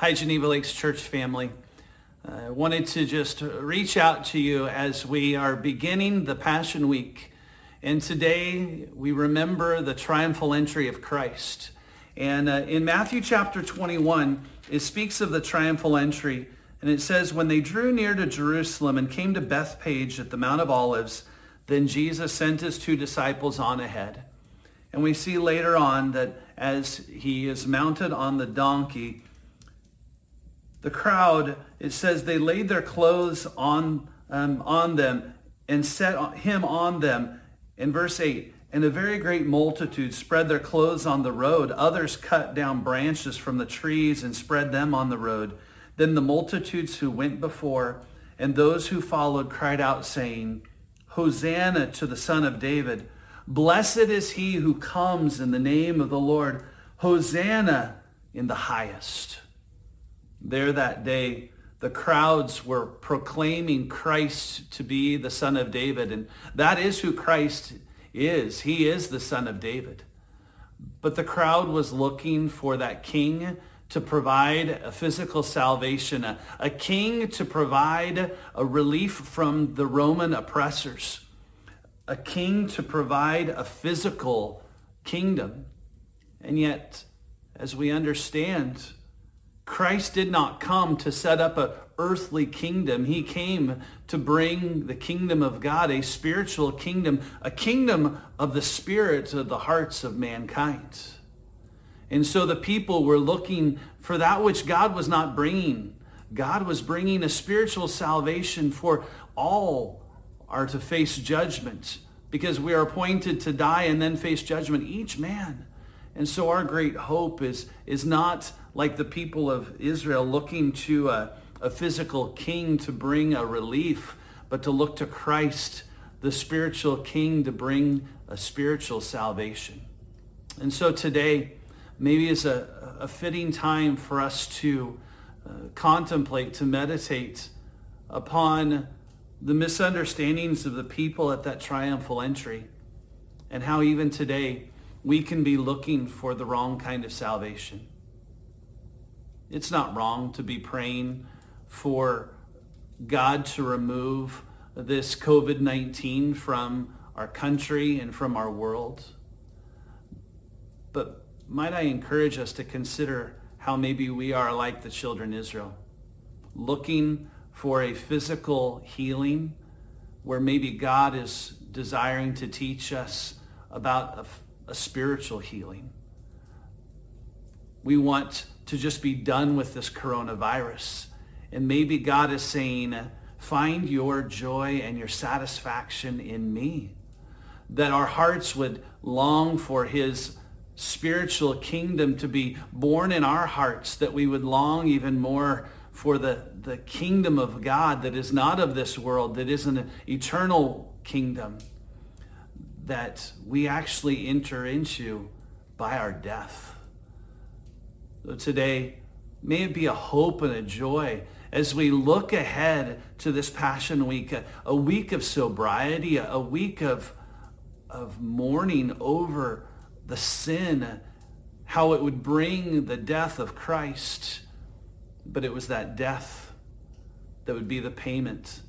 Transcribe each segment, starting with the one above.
Hi, Geneva Lakes Church family. I wanted to just reach out to you as we are beginning the Passion Week. And today we remember the triumphal entry of Christ. And uh, in Matthew chapter 21, it speaks of the triumphal entry. And it says, when they drew near to Jerusalem and came to Bethphage at the Mount of Olives, then Jesus sent his two disciples on ahead. And we see later on that as he is mounted on the donkey, the crowd, it says they laid their clothes on, um, on them and set him on them. In verse 8, and a very great multitude spread their clothes on the road. Others cut down branches from the trees and spread them on the road. Then the multitudes who went before and those who followed cried out, saying, Hosanna to the Son of David. Blessed is he who comes in the name of the Lord. Hosanna in the highest. There that day, the crowds were proclaiming Christ to be the Son of David. And that is who Christ is. He is the Son of David. But the crowd was looking for that king to provide a physical salvation, a, a king to provide a relief from the Roman oppressors, a king to provide a physical kingdom. And yet, as we understand, Christ did not come to set up a earthly kingdom. He came to bring the kingdom of God, a spiritual kingdom, a kingdom of the spirit of the hearts of mankind. And so the people were looking for that which God was not bringing. God was bringing a spiritual salvation for all are to face judgment because we are appointed to die and then face judgment, each man. And so our great hope is, is not like the people of Israel looking to a, a physical king to bring a relief, but to look to Christ, the spiritual king, to bring a spiritual salvation. And so today, maybe is a, a fitting time for us to uh, contemplate, to meditate upon the misunderstandings of the people at that triumphal entry and how even today we can be looking for the wrong kind of salvation. It's not wrong to be praying for God to remove this COVID-19 from our country and from our world. But might I encourage us to consider how maybe we are like the children Israel, looking for a physical healing where maybe God is desiring to teach us about a, a spiritual healing. We want to just be done with this coronavirus. And maybe God is saying, find your joy and your satisfaction in me. That our hearts would long for his spiritual kingdom to be born in our hearts, that we would long even more for the, the kingdom of God that is not of this world, that is an eternal kingdom that we actually enter into by our death. So today, may it be a hope and a joy as we look ahead to this Passion Week, a, a week of sobriety, a, a week of, of mourning over the sin, how it would bring the death of Christ. But it was that death that would be the payment,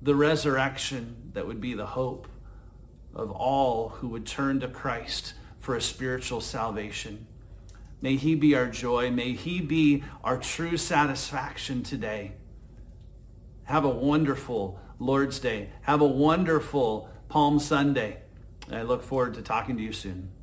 the resurrection that would be the hope of all who would turn to Christ for a spiritual salvation. May he be our joy. May he be our true satisfaction today. Have a wonderful Lord's Day. Have a wonderful Palm Sunday. I look forward to talking to you soon.